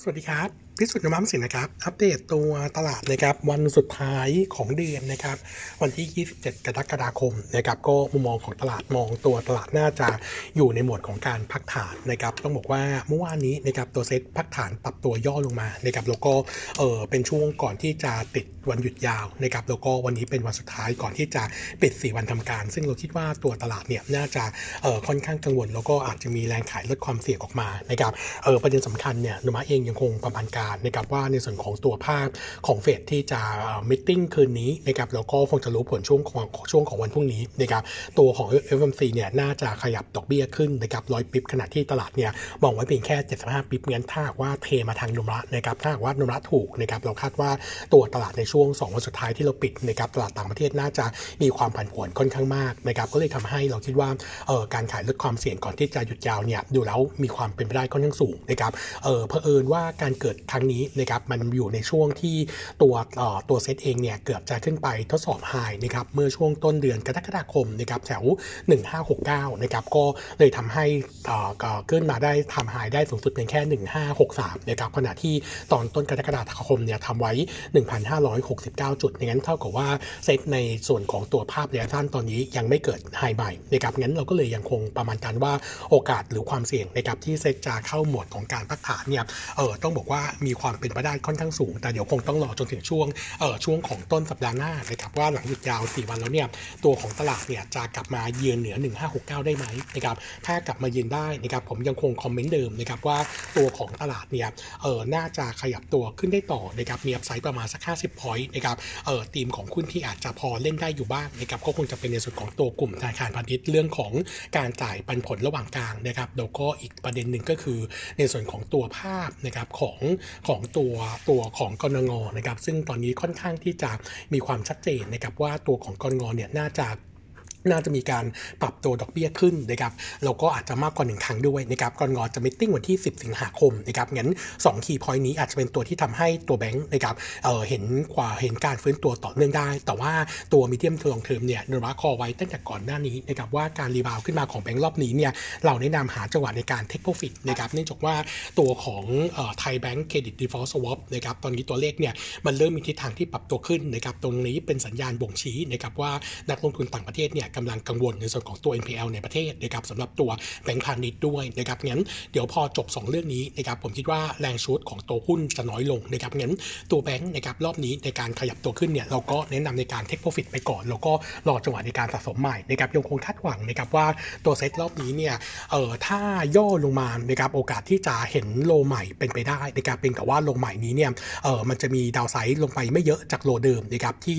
สวัสดีครับ พิสุทธิ์นมัมสินนะครับ อัปเดตตัวตลาดนะครับ วันสุดท้ายของเดือนนะครับ วันที่ 27 กรกฎาคมนะครับ ก็มุมมองของตลาดมองตัวตลาดน่าจะอยู่ในหมวดของการพักฐานนะครับ ต้องบอกว่าเมื่อวานนี้นะครับตัวเซ็ตพักฐานปรับตัวย่อลงมานะครับ แล้วก็เออเป็นช่วงก่อนที่จะติดวันหยุดยาวนะครับ แล้วก็วันนี้เป็นวันสุดท้ายก่อนที่จะปิด 4 วันทำการ ซึ่งเราคิดว่าตัวตลาดเนี่ยน่าจะเออค่อนข้างกังวล แล้วก็อาจจะมีแรงขายลดความเสี่ยงออกมานะครับ เออประเด็นสำคัญเนี่ยนุมาเองยังคงประมาณการนะครับว่าในส่วนของตัวภาพของเฟดที่จะมิ팅คืนนี้นะครับแล้วก็คงจะรู้ผลช่วงของช่วงของวันพรุ่งนี้นะครับตัวของ FOMC เนี่ยน่าจะขยับดอกเบี้ยขึ้นนะครับร้อยปิบขณะที่ตลาดเนี่ยมองไว้เพียงแค่ 75 ปิบงั้นถ้าว่าเทมาทางนุมระนะครับถ้าว่านุมระถูกนะครับเราคาดว่าตัวตลาดในช่วง 2 วันสุดท้ายที่เราปิดนะครับตลาดต่างประเทศน่าจะมีความผันผวนค่อนข้างมากนะครับก็เลยทำให้เราคิดว่าเออการขายลดความเสี่ยงก่อนที่จะหยุดยาวเนี่ยดูแล้วมีความเป็นไปได้ค่อนข้างสูงนะครับเออเผอิญว่าการเกิดครั้งนี้นะครับมันอยู่ในช่วงที่ตัวตัวเซตเองเนี่ยเกือบจะขึ้นไปทดสอบไฮนะครับเมื่อช่วงต้นเดือนกรกฎาคมนะครับแถว 1569นะครับก็เลยทำให้ขึ้นมาได้ทำไฮได้สูงสุดเพียงแค่ 1563นะครับขณะที่ตอนต้นกรกฎาคมเนี่ยทำไว้ 1,569 จุดงั้นเท่ากับว่าเซตในส่วนของตัวภาพระยะสั้นตอนนี้ยังไม่เกิดไฮใหม่นะครับงั้นเราก็เลยยังคงประมาณการว่าโอกาสหรือความเสี่ยงนะครับที่เซตจะเข้าหมวดของการพักฐานเนี่ยเออต้องบอกว่ามีีความเป็นไปได้ค่อนข้างสูง แต่เดี๋ยวคงต้องรอจนถึงช่วงเออช่วงของต้นสัปดาห์หน้านะครับว่าหลังหยุดยาว 4 วันแล้วเนี่ยตัวของตลาดเนี่ยจะกลับมาเยือนเหนือ 1569 ได้ไหมนะครับถ้ากลับมาเยือนได้นะครับผมยังคงคอมเมนต์เดิมนะครับว่าตัวของตลาดเนี่ยเออน่าจะขยับตัวขึ้นได้ต่อนะครับมีอัพไซด์ประมาณสัก 50 point นะครับเออทีมของคุณที่อาจจะพอเล่นได้อยู่บ้างนะครับก็คงจะเป็นในส่วนของตัวกลุ่มธนาคารพาณิชย์เรื่องของการจ่ายปันผลระหว่างกลางนะครับแล้วก็อีกประเด็นหนึ่งก็คือในส่วนของตัวภาพนะครับของของตัวตัวของกรงงนะครับซึ่งตอนนี้ค่อนข้างที่จะมีความชัดเจนนะครับว่าตัวของกรงงเนี่ยน่าจะ น่าจะมีการปรับตัวดอกเบี้ยขึ้นนะครับแล้วก็อาจจะมากกว่า 1 ครั้งด้วยนะครับกรงอจะมิ팅วันที่ 10 สิงหาคมนะครับงั้น2 key point นี้อาจจะเป็นตัวที่ทำให้ตัวแบงค์นะครับเออเห็นกว่าเห็นการฟื้นตัวต่อเนื่องได้ แต่ว่าตัว medium long term เนี่ยเราคอลไว้ตั้งแต่ก่อนหน้านี้นะครับว่าการ rebound ขึ้นมาของแบงค์รอบนี้เนี่ยเราแนะนำหาจังหวะในการ take profit นะครับเนื่องจากว่าตัวของไทยแบงค์ credit default swap นะครับตอนนี้ตัวเลขเนี่ยมันเริ่มมีทิศทางที่ปรับตัวขึ้นนะครับตรงนี้เป็นสัญญาณบ่งชี้นะครับว่านักลงทุนต่างประเทศเนี่ยกำลังกังวลในส่วนของตัว NPL ในประเทศนะครับสำหรับตัวแบงก์พาณิชย์ด้วยนะครับงั้นเดี๋ยวพอจบ 2 เรื่องนี้นะครับผมคิดว่าแรงชุดของตัวหุ้นจะน้อยลงนะครับงั้นตัวแบงก์นะครับรอบนี้ในการขยับตัวขึ้นเนี่ยเราก็แนะนำในการเทคโปรฟิตไปก่อน แล้วก็รอจังหวะในการสะสมใหม่นะครับยังคงคาดหวังนะครับว่าตัวเซ็ตรอบนี้เนี่ยเอ่อถ้าย่อลงมานะครับโอกาสที่จะเห็นโลใหม่เป็นไปได้นะครับเป็นกับว่าโลใหม่นี้เนี่ยเออมันจะมีดาวไซด์ลงไปไม่เยอะจากโลเดิมนะครับที่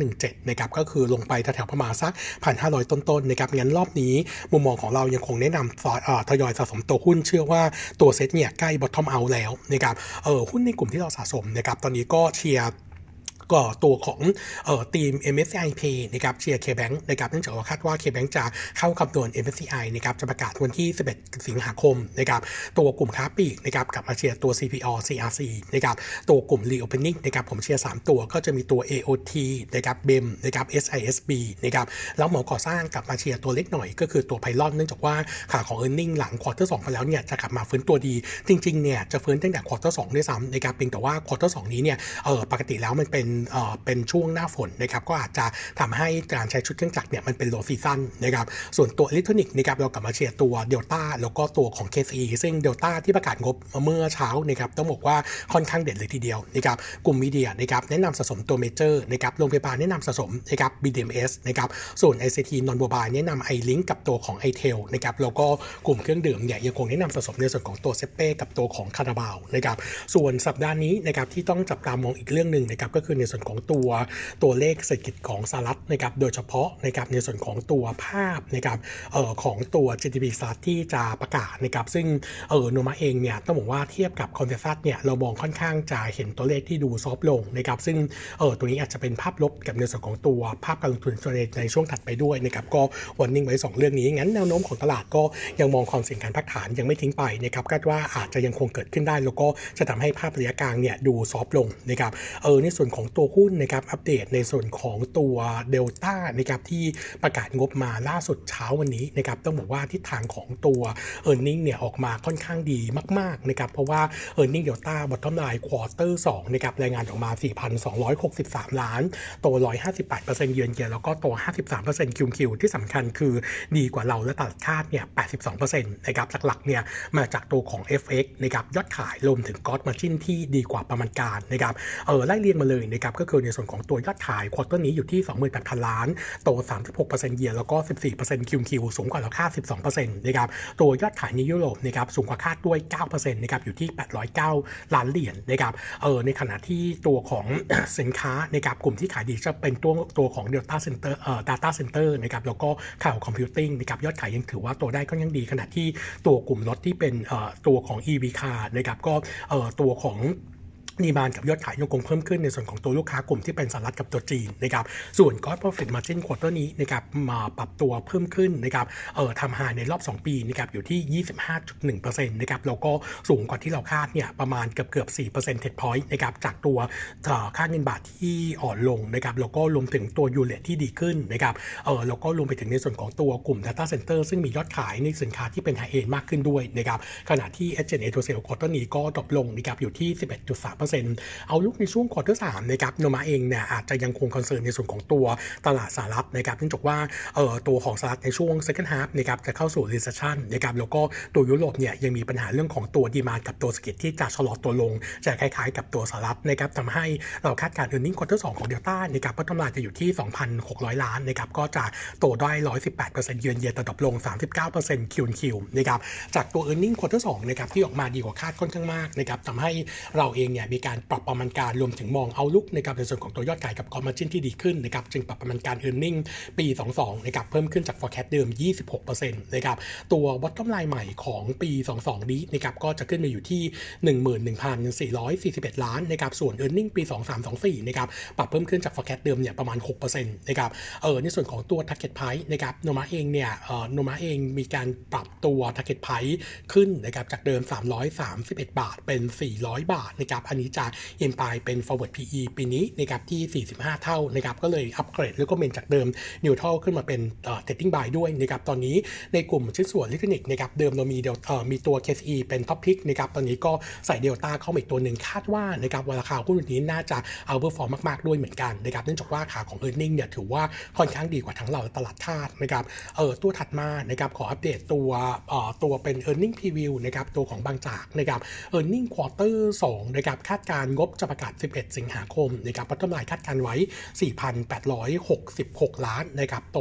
1517นะครับก็คือลงไปแถวๆประมาณสัก1,500 ต้นๆนะครับงั้นรอบนี้มุมมองของเรายังคงแนะนำทยอยสะสมตัวหุ้น เชื่อว่าตัวเซ็ตเนี่ยใกล้ bottom out แล้วนะครับเออหุ้นในกลุ่มที่เราสะสมนะครับตอนนี้ก็เชียร์ ก็ตัวของเอ่อทีม MSCI Pay นะครับเชียร์ KBank นะครับเนื่องจากว่าคาดว่า KBank จะเข้าคำนวณ MSCI นะครับจะประกาศวันที่ 11 สิงหาคมนะครับตัวกลุ่มค้าปลีกนะครับกับมาเชียร์ตัว CPALL CRC นะครับตัวกลุ่ม Reopening นะครับผมเชียร์ 3 ตัวก็จะมีตัว AOT นะครับ BEM นะครับ SISB นะครับแล้วหมวดก่อสร้างกับมาเชียร์ตัวเล็กหน่อย ก็คือตัวไพลอนเนื่องจากว่าขาของ e a r n i n g หลังควอเตอร์สไปแล้วเนี่ยจะกลับมาฟื้นตัวดี จริงๆเนี่ยจะฟื้นตั้งแต่ quarter สามด้วยซ้ำนะครับเพียงแต่ว่า quarter สามนี้เนี่ยเออปกติแล้วมันเป็นเป็นช่วงหน้าฝนนะครับก็อาจจะทำให้การใช้ชุดเครื่องจักรเนี่ยมันเป็น low season นะครับส่วนตัวอิเล็กทรอนิกส์นะครับเรากลับมาเชียร์ตัวเดลต้าแล้วก็ตัวของ KCE ซึ่งเดลต้าที่ประกาศงบเมื่อเช้านะครับต้องบอกว่าค่อนข้างเด่นเลยทีเดียวนะครับกลุ่ม media นะครับแนะนำสะสมตัวเมเจอร์นะครับโรงพยาบาลแนะนำสะสมนะครับ BDMS นะครับส่วน ICT non-mobile แนะนำ iLink กับตัวของ i t e l นะครับแล้วก็กลุ่มเครื่องดื่มเนี่ยยังคงแนะนำสะสมในส่วนของตัวเซ็ปเป้กับตัวของคาราบาวนะครับส่วนสัปดาห์นี้นะครับที่ต้องจับตามองอีกเรื่องหนึ่งนะครับก็คือในส่วนของตัวตัวเลขเศรษฐกิจของสหรัฐนะครับโดยเฉพาะนะครับในส่วนของตัวภาพนะครับเอ่อของตัว GDP สหรัฐที่จะประกาศนะครับซึ่งเออโนมูระเองเนี่ยต้องบอกว่าเทียบกับ consensus เนี่ยเรามองค่อนข้างจะเห็นตัวเลขที่ดู soft ลงนะครับซึ่งเออตัวนี้อาจจะเป็นภาพลบกับในส่วนของตัวภาพการลงทุนในช่วงถัดไปด้วยนะครับก็ warning ไว้ 2 เรื่องนี้ งั้นแนวโน้มของตลาดก็ยังมองความเสี่ยงการพักฐานยังไม่ทิ้งไปนะครับคาดว่าอาจจะยังคงเกิดขึ้นได้ แล้วก็จะทำให้ภาพระยะกลางเนี่ยดู soft ลงนะครับเออในส่วนของตัวตัวหุ้นนะครับอัปเดตในส่วนของตัวเดลต้านะครับที่ประกาศงบมาล่าสุดเช้าวันนี้นะครับต้องบอกว่าทิศทางของตัว e a r n i n g เนี่ยออกมาค่อนข้างดีมากๆนะครับเพราะว่า e a r n i n g เดลต้า bottom line quarter 2นะครับรายงานออกมา 4,263 ล้านโต158%เยือนเยียแล้วก็โต53%คิวคิวที่สำคัญคือดีกว่าเราและตลาดคาดเนี่ย82%นะครับหลักๆเนี่ยมาจากตัวของ FX นะครับยอดขายรวมถึงกอ s มาจินที่ดีกว่าประมาณการนะครับเออไล่เรียงมาเลยนะครับก็คือในส่วนของตัวยอดขาย quarter นี้อยู่ที่ 28,000 ล้าน โต 36%เยียร์แล้วก็ 14%คิวคิวสูงกว่าเราคาด 12%นะครับตัวยอดขายในยุโรปนะครับสูงกว่าคาดด้วย 9%นะครับอยู่ที่ 809 ล้านเหรียญนะครับเออในขณะที่ตัวของสินค้านะครับกลุ่มที่ขายดีจะเป็นตัวตัวของ Data Center เอ่อ Data Center นะครับแล้วก็ cloud computing นะครับยอดขายยังถือว่าโตได้ก็ยังดีขณะที่ตัวกลุ่มรถที่เป็นเอ่อตัวของ EV car นะครับก็เอ่อตัวของ demand กับยอดขายยังคงเพิ่มขึ้นในส่วนของตัวลูกค้ากลุ่มที่เป็นสหรัฐกับตัวจีนนะครับส่วน Gross Profit Margin Quarter นี้นะครับมาปรับตัวเพิ่มขึ้นนะครับเออทำหายในรอบ 2 ปีนะครับอยู่ที่ 25.1%นะครับแล้วก็สูงกว่าที่เราคาดเนี่ยประมาณเกือบเกือบ4%เท d point นะครับจากตัวค่าเงินบาทที่อ่อนลงนะครับแล้วก็รวมถึงตัวยูเลทที่ดีขึ้นนะครับเออแล้วก็รวมไปถึงในส่วนของตัวกลุ่ม Data Center ซึ่งมียอดขายในสินค้าที่เป็นไฮเอ็นมากขึ้นด้วยนะครับขณะที่ s g n a to Sales Quarter นี้ก็ตกลงนะครับอยู่ที่ 11.3 outlook ในช่วง quarter สามนะครับโนมูระเองเนี่ยอาจจะยังคง concern ในส่วนของตัวตลาดสหรัฐนะครับเนื่องจากว่าเอ่อตัวของสหรัฐในช่วง second half นะครับจะเข้าสู่ recession นะครับแล้วก็ตัวยุโรปเนี่ยยังมีปัญหาเรื่องของตัว demand กับตัว skill ที่จะชะลอตัวลง จะคล้ายๆ กับตัวสหรัฐนะครับทำให้เราคาดการณ์ earning quarter 2ของเดลต้านะครับก็กำไรจะอยู่ที่ 2,600 ล้านนะครับก็จะโตได้ 118%เยือนเยียแต่ drop ลง 39%คิวคิวนะครับจากตัว earning quarter 2นะครับที่ออกมาดีกว่าคาดค่อนข้างมากนะครับทำให้เราเองเนี่ยมีการปรับประมาณการรวมถึงมองเอาลุกนะครับในส่วนของตัวยอดขายกับคอมมาจินที่ดีขึ้นนะครับจึงปรับประมาณการ e a r n i n g ปี 22นะครับเพิ่มขึ้นจาก forecast เดิม 26%นะครับตัว bottom line ใหม่ของปี 22 นี้นะครับก็จะขึ้นมาอยู่ที่ 11,441 ล้านนะครับส่วน e a r n i n g ปี 2324นะครับปรับเพิ่มขึ้นจาก forecast เดิมเนี่ยประมาณ6%นะครับเออในส่วนของตัว target price นะครับโนมาเองเนี่ยเออโนมาเองมีการปรับตัว target price ขึ้นนะครับจากเดิม 331 บาทเป็น 400 บาทนะครับอันนี้จะเอ็นปายเป็น forward PE ปีนี้นะครับที่ 45 เท่านะครับก็เลยอัปเกรดแล้วก็ recommend จากเดิม neutral ขึ้นมาเป็นเอ่อ trading buy ด้วยนะครับตอนนี้ในกลุ่มชิ้นส่วนอิเล็กทรอนิกส์นะครับเดิมเรามีเดลมีตัว KCE เป็น top pick นะครับตอนนี้ก็ใส่เดลต้าเข้ามาอีกตัวหนึ่งคาดว่านะครับราคาหุ้นนี้น่าจะเอาเ e อร์ฟอร์มมากๆด้วยเหมือนกันนะครับเนื่องจากว่าขาของ e a r n i n g เนี่ยถือว่าค่อนข้างดีกว่าทั้งเราตลาดคาดนะครับเออตัวถัดมานะครับขออัปเดตตัวเอ่อตัวเป็น e a r n i n g preview นะครับตัวของบางจากนะครับ e a r n i n g quarter 2นะครับคาดการงบจะประกาศ 11 สิงหาคมนะครับปัตตมายคาดการไว้ 4,866 ล้านนะครับโต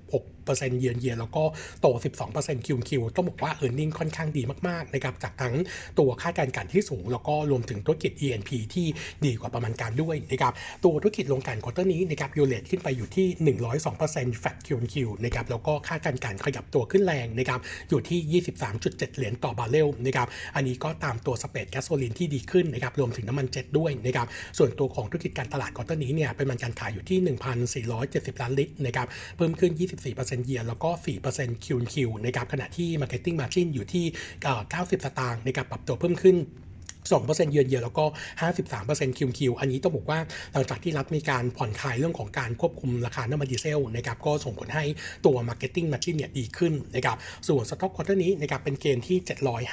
176 10%เยือนเยียแล้วก็โต 12%คิวคิวต้องบอกว่า e a r n i n g ค่อนข้างดีมากๆนะครับจากทั้งตัวค่าการกันที่สูง แล้วก็รวมถึงธุรกิจ E&P ที่ดีกว่าประมาณการด้วยนะครับตัวธุรกิจโรงกลั่น quarter นี้นะครับ U-rate ขึ้นไปอยู่ที่ 102%แฟกคิวคิวนะครับแล้วก็ค่าการกลั่นขยับตัวขึ้นแรงนะครับอยู่ที่ 23.7 เหรียญต่อบาร์เรลนะครับอันนี้ก็ตามตัว spread gasoline ที่ดีขึ้นนะครับรวมถึงน้ำมันเจ็ตด้วยนะครับส่วนตัวของธุรกิจการตลาด quarter นี้เนี่ยปริมาณการขายอยู่ที่ 1,470 ล้านลิตรนะครับเพิ่มขึ้น 24%เยียร์แล้วก็4%คิวคิวนะครับขณะที่ Marketing Margin อยู่ที่ 90 สตางค์นะครับปรับตัวเพิ่มขึ้น 2%เยือนเยียแล้วก็ 53%คิวคิวอันนี้ต้องบอกว่าหลังจากที่รัฐมีการผ่อนคลายเรื่องของการควบคุมราคาน้ำมันดีเซลนะครับก็ส่งผลให้ตัว Marketing Margin เนี่ยดีขึ้นนะครับส่วนสต็อก quarter นี้นะครับเป็น gain ที่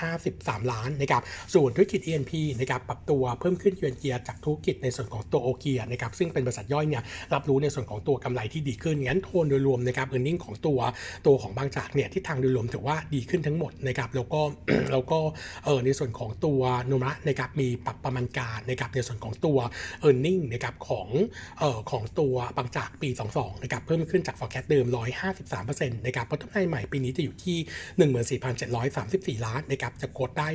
753 ล้านนะครับส่วนธุรกิจ E&P นะครับปรับตัวเพิ่มขึ้นเยือนเยียจากธุรกิจในส่วนของตัวโอเกียนะครับซึ่งเป็นบริษัทย่อยเนี่ยรับรู้ในส่วนของตัวกำไรที่ดีขึ้นงั้นโทนโดยรวมนะครับ earning ของตัวตัวของบางจากเนี่ยทิศทางโดยรวมถือว่าดีขึ้นทั้งหมดนะครับแล้วก็แล้วก็เออในส่วนของตัวโนมะนะครับมีปรับประมาณการนะครับในส่วนของตัว e a r n i n g นะครับของเอ่อของตัวบางจากปี 22นะครับเพิ่มขึ้นจาก forecast เดิม 153%นะครับผลตอบแทนใหม่ปีนี้จะอยู่ที่ 14,734 ล้านนะครับจะกดได้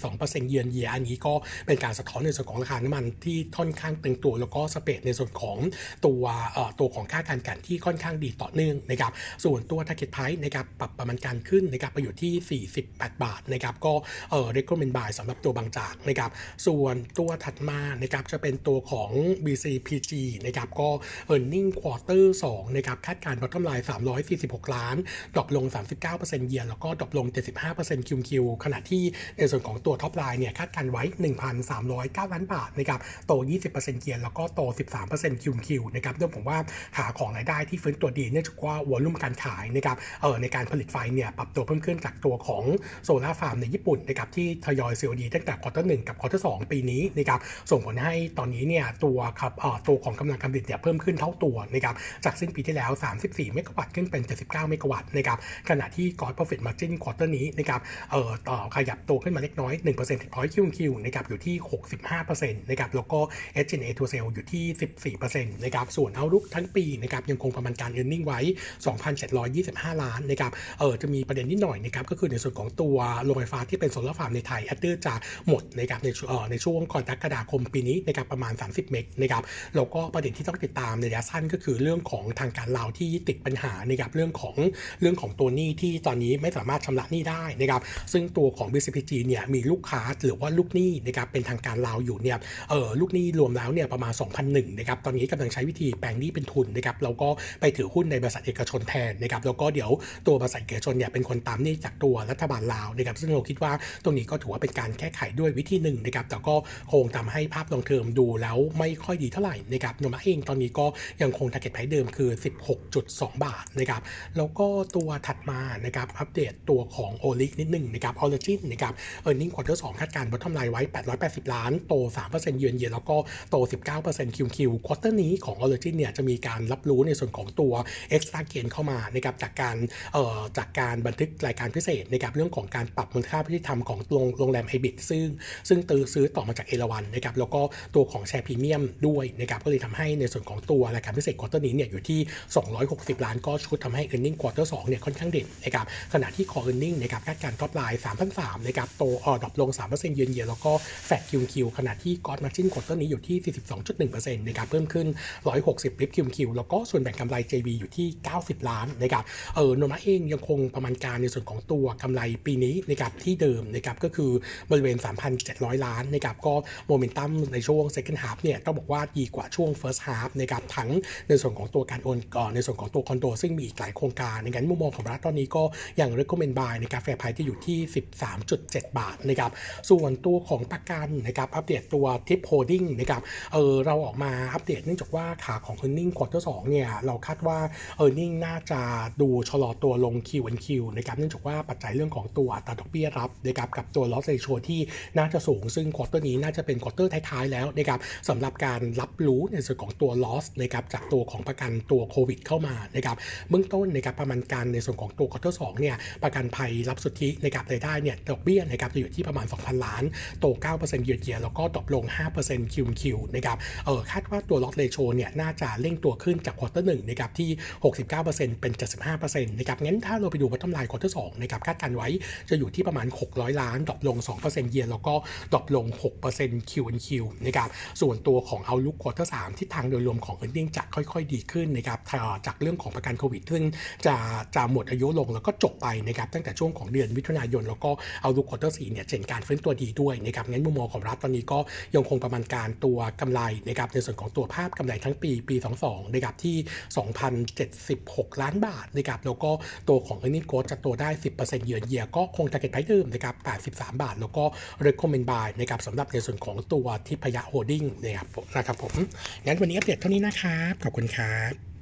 62%เยือนเยียอันนี้ก็เป็นการสะท้อนในส่วนของราคาน้ำมันที่ค่อนข้างตึงตัว แล้วก็สเปดในส่วนของตัวเอ่อตัวของค่าการกันที่ค่อนข้างดีต่อเนื่องนะครับส่วนตัว target price นะครับปรับประมาณการขึ้นนะครับไปอยู่ที่ 48 บาทนะครับก็เอ่อ recommend buy สำหรับตัวบางจากนะนะครับส่วนตัวถัดมานะครับจะเป็นตัวของ BCPG นะครับก็ e a r n i n g quarter 2นะครับคาดการณ์ bottom line 346 ล้าน drop ลง 39%เยียร์แล้วก็ drop ลง 75%คิวคิวขณะที่ในส่วนของตัว top line เนี่ยคาดการณ์ไว้ 1,309 ล้านบาทนะครับโต 20%เยียร์แล้วก็โต 13%คิวคิวนะครับเรื่องผมว่าขาของรายได้ที่ฟื้นตัวดีเนื่องจากว่า volume การขายนะครับเออในการผลิตไฟเนี่ยปรับตัวเพิ่มขึ้นจากตัวของ solar farm ในญี่ปุ่นนะครับที่ทยอย COD ตั้งแต่ quarter หนึ่งกับ quarter สปีนี้นะครับส่งผลให้ตอนนี้เนี่ยตัวครับตัวของกำลังการผลิตเนี่ยเพิ่มขึ้นเท่าตัวนะครับจากสิ้นปีที่แล้ว 34 เมกะวัตต์ขึ้นเป็น 79 เมกะวัตต์นะครับขณะที่ Gross Profit Margin ควอเตอร์นี้นะครับเอ่อต่อขยับตัวขึ้นมาเล็กน้อย 1%ถึงร้อยคิวคิวนะครับอยู่ที่ 65%นะครับแล้วก็ SG&A to sale อยู่ที่ 14%นะครับส่วน outlook ทั้งปีนะครับยังคงประมาณการ earning ไว้ 2,725 ล้านนะครับเออจะมีประเด็นนิดหน่อยนะครับก็คือในส่วนของตัวโรงไฟฟ้าที่เป็น solar farm ในไทย adder จะหมดนะครับในช่วงในช่วงกรกฎาคมปีนี้นะครับประมาณ 30 เมกนะครับแล้วก็ประเด็นที่ต้องติดตามในระยะสั้นก็คือเรื่องของทางการลาวที่ติดปัญหานะครับเรื่องของเรื่องของตัวหนี้ที่ตอนนี้ไม่สามารถชำระหนี้ได้นะครับซึ่งตัวของ BCPG เนี่ยมีลูกค้าหรือว่าลูกหนี้นะครับเป็นทางการลาวอยู่เนี่ยเออลูกหนี้รวมแล้วเนี่ยประมาณ 2,001นะครับตอนนี้กำลังใช้วิธีแปลงหนี้เป็นทุนนะครับแล้วก็ไปถือหุ้นในบริษัทเอกชนแทนนะครับแล้วก็เดี๋ยวตัวบริษัทเอกชนเนี่ยเป็นคนตามหนี้จากตัวรัฐบาลลาวนะครับซึ่งเราคิดว่าตรงนี้ก็ถือว่าเป็นการแก้ไขด้วยวิธีหนึ่งนะครับแต่ก็คงทำให้ภาพลองเทอมดูแล้วไม่ค่อยดีเท่าไหร่นะครับโนมาเองตอนนี้ก็ยังคง t a r g e t price เดิมคือ 16.2 บาทนะครับแล้วก็ตัวถัดมานะครับอัปเดตตัวของ ORI นิดหนึ่งนะครับออริจินนะครับ e a r n i n g quarter 2คาดการณ์ bottom line ไว้ 880 ล้าน โต 3%เยือนเยียแล้วก็โต 19% Q on Q quarter นี้ของ Origin เนี่ยจะมีการรับรู้ในส่วนของตัว extra gain เข้ามานะครับจากการเอ่อจากการบันทึกรายการพิเศษนะครับเรื่องของการปรับมูลค่ายุติธรรมของโรงแรมไอบิสซึ่งซึ่งตือซื้อต่อมาจากเอราวันนะครับแล้วก็ตัวของ share premium ด้วยนะครับก็เลยทำให้ในส่วนของตัวรายการพิเศษ quarter นี้เนี่ยอยู่ที่ 260 ล้านก็ชุดทำให้ e a r n i n g quarter 2เนี่ยค่อนข้างเด่นนะครับขณะที่ core earning นะครับคาดการณ์ top line 3,003นะครับโตเออ drop ลง3% year on year แล้วก็ flat Q Q ขณะที่ gross margin quarter นี้อยู่ที่ 42.1%นะครับเพิ่มขึ้น 160 bip Q Q แล้วก็ส่วนแบ่งกำไร JV อยู่ที่ 90 ล้านนะครับเออโนมูระเองยังคงประมาณการในส่วนของตัวกำไรปีนี้นะครับที่เดิมนะครับก็คือบริเวณ700 ล้านนะครับก็โมเมนตัมในช่วง second half เนี่ยต้องบอกว่าดีกว่าช่วง first half นะครับทั้งในส่วนของตัวการโอนก่อนในส่วนของตัวคอนโด ซึ่งมีอีกหลายโครงการในงั้นมุมมองของเราตอนนี้ก็ยัง recommend buy ในกาแฟไพที่อยู่ที่ 13.7 บาทนะครับส่วนตัวของประกันนะครับอัปเดตตัวทิพยโฮลดิ้งนะครับเออเราออกมาอัปเดตเนื่องจากว่าขาของ e a r n i n g quarter 2เนี่ยเราคาดว่า e a r n i n g น่าจะดูชะลอตัวลง Q on Q นะครับเนื่องจากว่าปัจจัยเรื่องของตัวอัตราดอกเบี้ยรับนะครับกับตัว loss ratio ที่น่าจะสูง ซึ่ง quarter นี้น่าจะเป็น quarter ท้ายๆแล้วนะครับสำหรับการรับรู้ในส่วนของตัว loss นะครับจากตัวของประกันตัวโควิดเข้ามานะครับเบื้องต้นนะครับประมาณการในส่วนของตัว quarter 2เนี่ยประกันภัยรับสุทธินะครับรายได้เนี่ยดอกเบี้ยนะครับจะอยู่ที่ประมาณ 2,000 ล้านโต 9% year year แล้วก็ drop ลง 5% Q Q นะครับเออคาดว่าตัว loss ratio เนี่ยน่าจะเร่งตัวขึ้นจาก quarter หนึ่งนะครับที่ 69%เป็น 75%นะครับงั้นถ้าเราไปดู bottom line quarter 2นะครับคาดการณ์ไว้จะอยู่ที่ประมาณ 600 ล้าน drop ลง 2% year แล้วก็ drop ลง 6% Q on Q นะครับส่วนตัวของเอาลุกควอเตอร์3ที่ทางโดยรวมของ e a r n i n g จะค่อย ๆ ดีขึ้นนะครับจากเรื่องของประกันโควิดซึ่งจะจะหมดอายุลงแล้วก็จบไปนะครับตั้งแต่ช่วงของเดือนมิถุนายน แล้วก็ outlook quarter 4เนี่ยเห็นการฟื้นตัวดีด้วยนะครับงั้นมุมมองของเราตอนนี้ก็ยังคงประมาณการตัวกำไรนะครับในส่วนของตัวภาพกำไรทั้งปีปี 22นะครับที่ 2,076 ล้านบาทนะครับแล้วก็ตัวของ e a r n i n g growth จะตัวได้ 10%เยือนเยียก็คงจะเก็ตไพเดิมนะครับ83 บาท แล้วก็ recommend บายนะครับสำหรับในส่วนของตัวทิพยะโฮดดิ้งนะครับนะครับผมงั้นวันนี้อัปเดตเท่านี้นะครับ ขอบคุณครับ